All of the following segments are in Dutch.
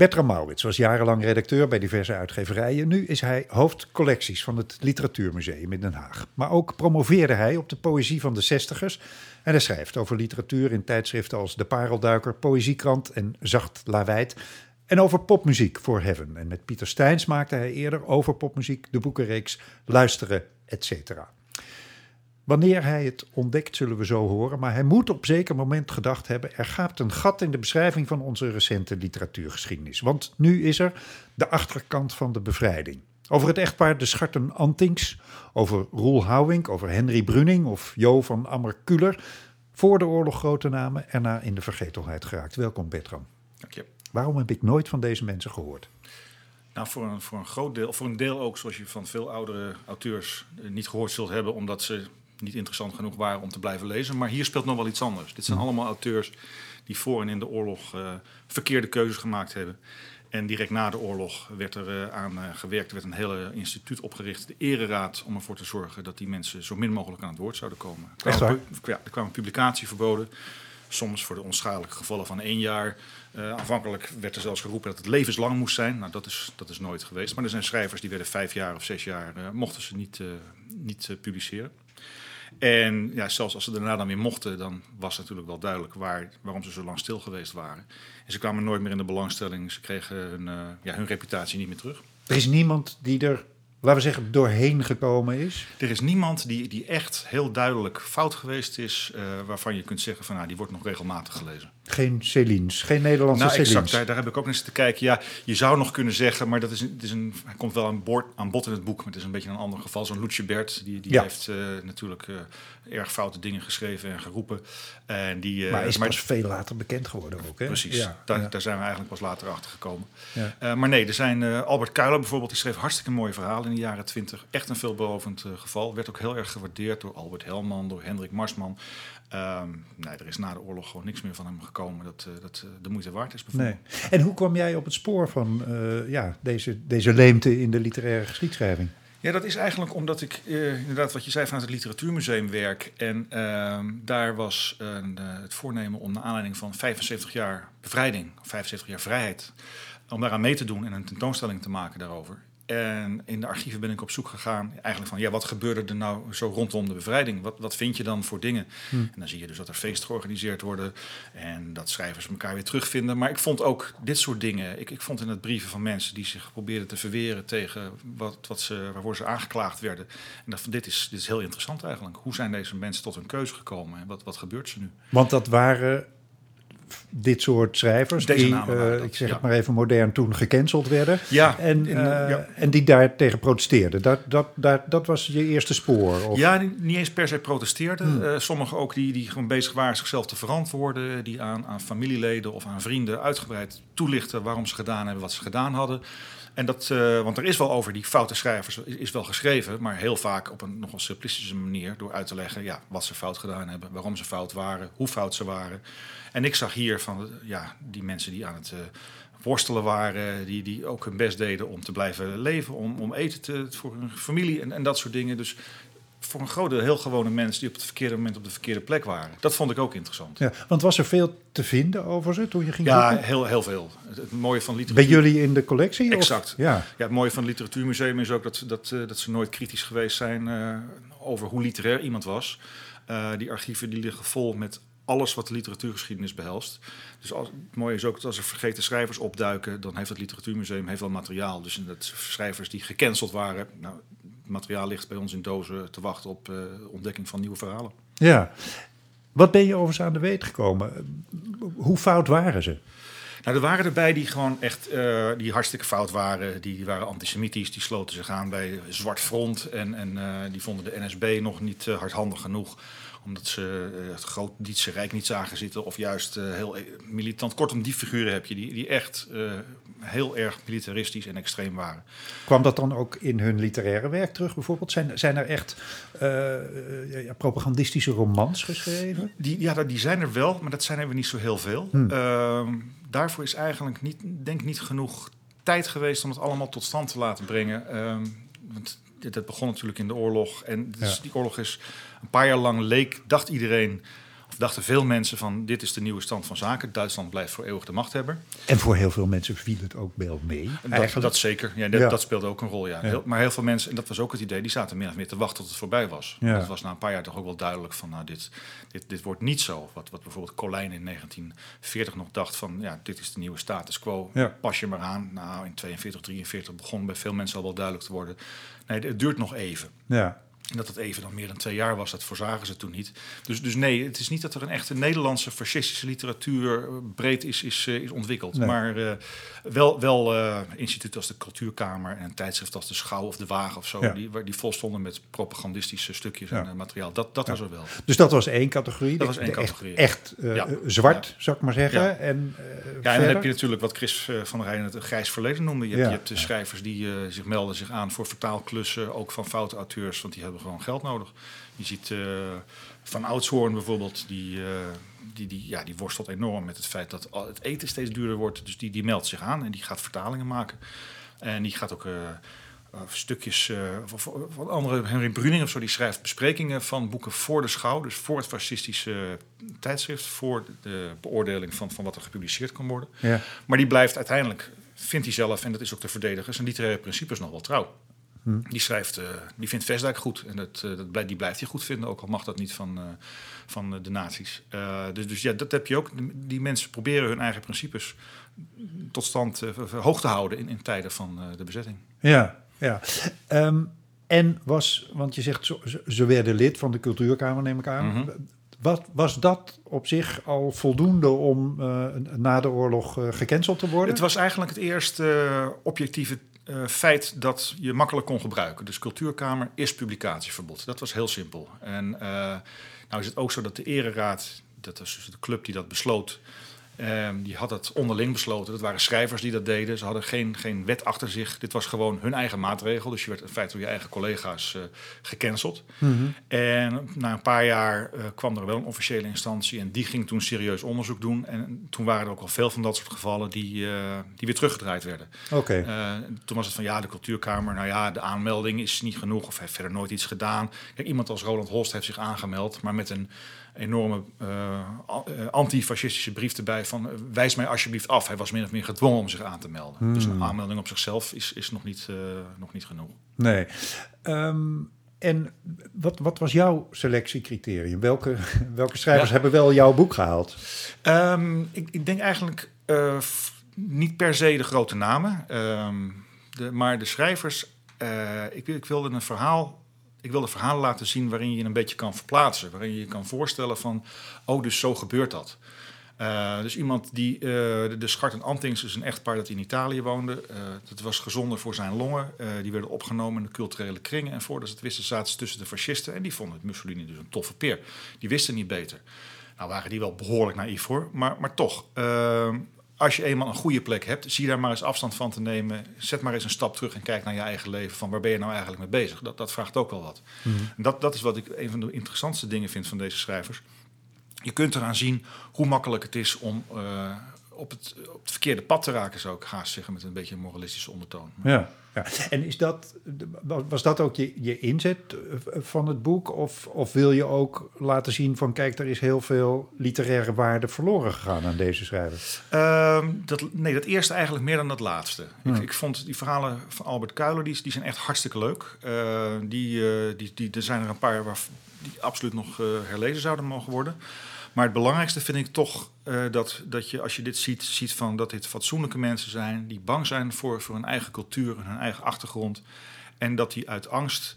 Bertram Maurits was jarenlang redacteur bij diverse uitgeverijen. Nu is hij hoofdcollecties van het Literatuurmuseum in Den Haag. Maar ook promoveerde hij op de poëzie van de zestigers. En hij schrijft over literatuur in tijdschriften als De Parelduiker, Poëziekrant en Zacht Lawijd. En over popmuziek voor Heaven. En met Pieter Steins maakte hij eerder over popmuziek de boekenreeks Luisteren, etc. Wanneer hij het ontdekt, zullen we zo horen. Maar hij moet op zeker moment gedacht hebben: er gaat een gat in de beschrijving van onze recente literatuurgeschiedenis. Want nu is er de achterkant van de bevrijding. Over het echtpaar de Scharten Antings, over Roel Houwink, over Henry Bruning of Jo van Ammer-Kuller. Voor de oorlog grote namen, erna in de vergetelheid geraakt. Welkom Bertram. Dank je. Waarom heb ik nooit van deze mensen gehoord? Nou, voor een, voor een groot deel, voor een deel ook, zoals je van veel oudere auteurs eh, niet gehoord zult hebben, omdat ze niet interessant genoeg waren om te blijven lezen. Maar hier speelt nog wel iets anders. Dit zijn Hm. allemaal auteurs die voor en in de oorlog eh, verkeerde keuzes gemaakt hebben. En direct na de oorlog werd er eh, aan eh, gewerkt. Er werd een hele instituut opgericht, de Ereraad, om ervoor te zorgen dat die mensen zo min mogelijk aan het woord zouden komen. Er kwamen, ja, er kwamen publicatieverboden. Soms voor de onschadelijke gevallen van één jaar. Eh, aanvankelijk werd er zelfs geroepen dat het levenslang moest zijn. Nou, dat is, dat is nooit geweest. Maar er zijn schrijvers die werden vijf jaar of zes jaar, mochten ze niet, niet publiceren. En ja, zelfs als ze daarna dan weer mochten, dan was natuurlijk wel duidelijk waar, waarom ze zo lang stil geweest waren. En ze kwamen nooit meer in de belangstelling. Ze kregen hun, eh, ja, hun reputatie niet meer terug. Er is niemand die er, laten we zeggen, doorheen gekomen is. Er is niemand die, die echt heel duidelijk fout geweest is, eh, waarvan je kunt zeggen van nou, die wordt nog regelmatig gelezen. Geen Celine's, geen Nederlandse Nou, Celine's. exact. Daar, daar heb ik ook eens te kijken. Ja, je zou nog kunnen zeggen, maar dat is, het is een, hij komt wel aan, boord, aan bod in het boek, maar het is een beetje een ander geval. Zo'n Loetje Bert, die, die Ja. heeft eh, natuurlijk eh, erg foute dingen geschreven en geroepen. En die, eh, maar is pas veel later bekend geworden ook, hè? Precies, Ja, daar, ja. daar zijn we eigenlijk pas later achter gekomen. Ja. Maar nee, er zijn Albert Kuiler bijvoorbeeld, die schreef hartstikke mooie verhalen in de jaren twintig. Echt een veelbelovend geval. Werd ook heel erg gewaardeerd door Albert Helman, door Hendrik Marsman. Ehm, nee, er is na de oorlog gewoon niks meer van hem gekomen dat, eh, dat eh, de moeite waard is. Nee. En hoe kwam jij op het spoor van eh, ja, deze, deze leemte in de literaire geschiedschrijving? Ja, dat is eigenlijk omdat ik eh, inderdaad wat je zei vanuit het Literatuurmuseum werk. En ehm, daar was eh, het voornemen om naar aanleiding van 75 jaar bevrijding, 75 jaar vrijheid, om daaraan mee te doen en een tentoonstelling te maken daarover. En in de archieven ben ik op zoek gegaan, eigenlijk van ja, wat gebeurde er nou zo rondom de bevrijding? Wat, wat vind je dan voor dingen? En dan zie je dus dat er feesten georganiseerd worden en dat schrijvers elkaar weer terugvinden. Maar ik vond ook dit soort dingen. Ik, ik vond in het brieven van mensen die zich probeerden te verweren tegen wat, wat ze, waarvoor ze aangeklaagd werden. En dat, dit, is, dit is heel interessant eigenlijk. Hoe zijn deze mensen tot hun keuze gekomen en wat, wat gebeurt ze nu? Want dat waren dit soort schrijvers Deze die, eh, ik zeg ja. het maar even modern, toen gecanceld werden. Ja, En, in- eh, ja. en die daar tegen protesteerden. Dat, dat, dat, dat was je eerste spoor. Of, Ja, niet eens per se protesteerden. Eh, sommigen ook die, die gewoon bezig waren zichzelf te verantwoorden. Die aan, aan familieleden of aan vrienden uitgebreid toelichten waarom ze gedaan hebben wat ze gedaan hadden. En dat, eh, want er is wel over die foute schrijvers is, wel geschreven, maar heel vaak op een nogal simplistische manier door uit te leggen ja, wat ze fout gedaan hebben, waarom ze fout waren, hoe fout ze waren. En ik zag hier van ja, die mensen die aan het eh, worstelen waren, die, die ook hun best deden om te blijven leven, om, om eten te, voor hun familie en, en dat soort dingen. Dus voor een groot deel heel gewone mensen die op het verkeerde moment op de verkeerde plek waren. Dat vond ik ook interessant. Ja, want was er veel te vinden over ze toen je ging Ja, zoeken? heel, heel veel. Het, het mooie van Bij literatuur... jullie in de collectie? of- Exact. Ja. Ja, het mooie van het Literatuurmuseum is ook dat, dat, eh, dat ze nooit kritisch geweest zijn eh, over hoe literair iemand was. Eh, die archieven die liggen vol met alles wat de literatuurgeschiedenis behelst. Dus als, het mooie is ook dat als er vergeten schrijvers opduiken, dan heeft het Literatuurmuseum heeft wel materiaal. Dus dat schrijvers die gecanceld waren, nou, materiaal ligt bij ons in dozen te wachten op eh, ontdekking van nieuwe verhalen. ja. Wat ben je overigens aan de weet gekomen? Hoe fout waren ze? Nou, er waren erbij die gewoon echt eh, die hartstikke fout waren. Die waren antisemitisch, die sloten zich aan bij Zwart Front. En, en eh, die vonden de NSB nog niet hardhandig genoeg. Omdat ze eh, het groot Dietse Rijk niet zagen zitten. Of juist eh, heel eh, militant. Kortom, die figuren heb je die, die echt heel erg militaristisch en extreem waren. Kwam dat dan ook in hun literaire werk terug bijvoorbeeld? Zijn, zijn er echt ja, propagandistische romans geschreven? Die, ja, die zijn er wel, maar dat zijn er weer niet zo heel veel. Hmm. Ehm, daarvoor is eigenlijk niet, denk niet genoeg tijd geweest om het allemaal tot stand te laten brengen. Ehm, want dat begon natuurlijk in de oorlog. En dus die oorlog is een paar jaar lang leek, dacht iedereen of dachten veel mensen van dit is de nieuwe stand van zaken. Duitsland blijft voor eeuwig de machthebber. En voor heel veel mensen viel het ook wel mee. Dat, dat zeker. Ja, dat, dat, speelde ook een rol. Ja. Heel, maar heel veel mensen, en dat was ook het idee, die zaten meer of meer te wachten tot het voorbij was. Ja. Dat was na een paar jaar toch ook wel duidelijk van nou, dit, dit, dit wordt niet zo. Wat, wat bijvoorbeeld Colijn in 1940 nog dacht van ja, dit is de nieuwe status quo. Pas je maar aan. Nou, in 42, 43 begon bij veel mensen al wel duidelijk te worden. Nee, het duurt nog even. Ja. En dat het even dan meer dan twee jaar was, dat voorzagen ze toen niet. Dus, dus nee, het is niet dat er een echte Nederlandse fascistische literatuur eh, breed is, is, eh, is ontwikkeld. Maar uh, wel, wel uh, instituten als de Cultuurkamer en een tijdschrift als de Schouw of de Wagen of zo, die, die vol stonden met propagandistische stukjes en materiaal. Dat, dat was er wel. Dus dat was één categorie. Dat was één categorie. Echt, echt zwart, zou ik maar zeggen. En, ja, en dan heb je natuurlijk wat Chris van der Rijden het grijs verleden noemde. Je hebt, je hebt de schrijvers die zich melden zich aan voor vertaalklussen, ook van foute auteurs, want die hebben gewoon geld nodig. Je ziet uh, Van Oudshoorn bijvoorbeeld, die, uh, die, die, ja, die worstelt enorm met het feit dat het eten steeds duurder wordt. Dus die, die meldt zich aan en die gaat vertalingen maken. En die gaat ook uh, stukjes van andere, Henry Bruning of zo, die schrijft besprekingen van boeken voor de schouw. Dus voor het fascistische tijdschrift, voor de beoordeling van, van wat er gepubliceerd kan worden. Ja. Maar die blijft uiteindelijk, vindt hij zelf, en dat is ook te verdedigen, zijn literaire principes nog wel trouw. Hm. Die, schrijft, uh, die vindt Vestdijk goed. En dat, uh, dat blijft, die blijft hij goed vinden, ook al mag dat niet van, uh, van de nazi's. dus, dus ja, dat heb je ook. Die mensen proberen hun eigen principes tot stand hoog te houden in, in tijden van de bezetting. Ja, ja. Um, en was, want je zegt, ze, ze werden lid van de cultuurkamer, neem ik aan. Mhm. Wat, was dat op zich al voldoende om na de oorlog gecanceld te worden? Het was eigenlijk het eerste objectieve uh, feit dat je makkelijk kon gebruiken. Dus cultuurkamer is publicatieverbod. Dat was heel simpel. En uh, nou is het ook zo dat de ereraad, dat was dus de club die dat besloot, Um, die had dat onderling besloten. Dat waren schrijvers die dat deden. Ze hadden geen, geen wet achter zich. Dit was gewoon hun eigen maatregel. Dus je werd in feite door je eigen collega's uh, gecanceld. Mm -hmm. En na een paar jaar uh, kwam er wel een officiële instantie. En die ging toen serieus onderzoek doen. En toen waren er ook al veel van dat soort gevallen die, uh, die weer teruggedraaid werden. Oké. Okay. toen was het van ja, de cultuurkamer. Nou ja, de aanmelding is niet genoeg. Of heeft verder nooit iets gedaan. Kijk, iemand als Roland Holst heeft zich aangemeld. Maar met een enorme uh, antifascistische brief erbij van uh, wijs mij alsjeblieft af. Hij was min of meer gedwongen om zich aan te melden. Hmm. Dus een aanmelding op zichzelf is, is nog, niet, uh, nog niet genoeg. Nee. Um, en wat, wat was jouw selectiecriterium? Welke, welke schrijvers ja. hebben wel jouw boek gehaald? Um, ik, ik, denk eigenlijk niet per se de grote namen, um, de, maar de schrijvers. ik, ik wilde een verhaal ik wil de verhalen laten zien waarin je je een beetje kan verplaatsen. Waarin je je kan voorstellen van, oh, dus zo gebeurt dat. Uh, dus iemand die, uh, de, de Schart en Antings is een echtpaar dat in Italië woonde. Uh, dat was gezonder voor zijn longen. die werden opgenomen in de culturele kringen. En voordat ze het wisten zaten ze tussen de fascisten. En die vonden het Mussolini dus een toffe peer. Die wisten niet beter. Nou waren die wel behoorlijk naïef voor, maar, maar toch als je eenmaal een goede plek hebt, zie daar maar eens afstand van te nemen. Zet maar eens een stap terug en kijk naar je eigen leven. Van waar ben je nou eigenlijk mee bezig? Dat, dat vraagt ook wel wat. Mm. En dat, dat is wat ik een van de interessantste dingen vind van deze schrijvers. Je kunt eraan zien hoe makkelijk het is om uh, op, het, op het verkeerde pad te raken, zou ik haast zeggen, met een beetje een moralistische ondertoon. Ja. Ja. En is dat, was dat ook je, je inzet van het boek? Of, of wil je ook laten zien van kijk, er is heel veel literaire waarde verloren gegaan aan deze schrijver? Uh, dat, nee, dat eerste eigenlijk meer dan dat laatste. Hmm. Ik, ik, vond die verhalen van Albert Kuiler, die, die zijn echt hartstikke leuk. Uh, die, uh, die, die, er zijn er een paar waar, die absoluut nog uh, herlezen zouden mogen worden. Maar het belangrijkste vind ik toch uh, dat, dat je, als je dit ziet, ziet van dat dit fatsoenlijke mensen zijn die bang zijn voor, voor hun eigen cultuur en hun eigen achtergrond. En dat die uit angst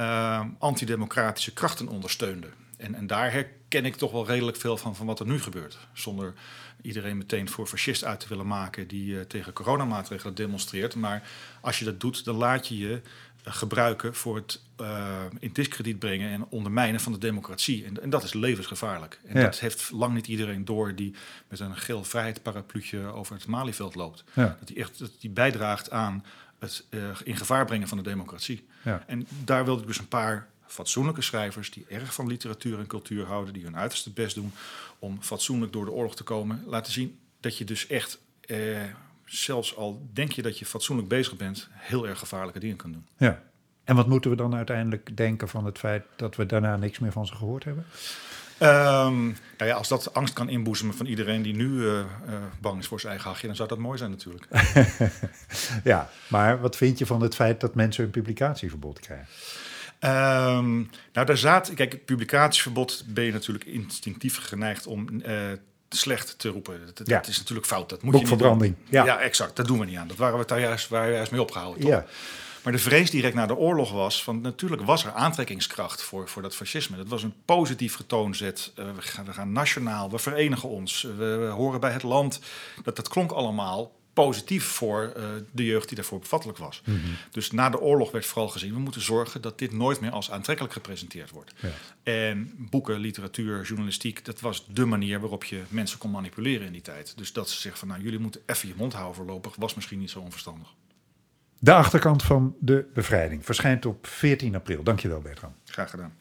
uh, antidemocratische krachten ondersteunden. En, en daar herken ik toch wel redelijk veel van, van wat er nu gebeurt. Zonder iedereen meteen voor fascist uit te willen maken die uh, tegen coronamaatregelen demonstreert. Maar als je dat doet, dan laat je je gebruiken voor het uh, in diskrediet brengen en ondermijnen van de democratie. En, en dat is levensgevaarlijk. En ja. dat heeft lang niet iedereen door die met een geel vrijheid parapluutje over het Malieveld loopt. Ja. Dat die echt dat die bijdraagt aan het uh, in gevaar brengen van de democratie. Ja. En daar wilde ik dus een paar fatsoenlijke schrijvers die erg van literatuur en cultuur houden, die hun uiterste best doen om fatsoenlijk door de oorlog te komen, laten zien dat je dus echt uh, zelfs al denk je dat je fatsoenlijk bezig bent, heel erg gevaarlijke dingen kan doen. Ja, En wat moeten we dan uiteindelijk denken van het feit dat we daarna niks meer van ze gehoord hebben? Ehm, nou ja, als dat angst kan inboezemen van iedereen die nu uh, uh, bang is voor zijn eigen hachje, dan zou dat mooi zijn natuurlijk. ja, maar wat vind je van het feit dat mensen een publicatieverbod krijgen? Um, nou, daar zaten. Kijk, publicatieverbod ben je natuurlijk instinctief geneigd om uh, slecht te roepen. Dat, ja. dat, is natuurlijk fout. Dat moet Boekverbranding. Je niet doen. Ja. ja, exact. Dat doen we niet aan. Dat waren we daar juist, waren we juist mee opgehouden. Toch? Ja. Maar de vrees direct na de oorlog was van natuurlijk was er aantrekkingskracht voor, voor dat fascisme. Dat was een positief getoonzet. Uh, we, gaan, we gaan nationaal, we verenigen ons, we, we, horen bij het land. Dat, dat klonk allemaal positief voor uh, de jeugd die daarvoor bevattelijk was. Mm -hmm. Dus na de oorlog werd vooral gezien, we moeten zorgen dat dit nooit meer als aantrekkelijk gepresenteerd wordt. Ja. En boeken, literatuur, journalistiek, dat was de manier waarop je mensen kon manipuleren in die tijd. Dus dat ze zeggen van nou, jullie moeten even je mond houden voorlopig, was misschien niet zo onverstandig. De achterkant van de bevrijding verschijnt op 14 april. Dankjewel Bertram. Graag gedaan.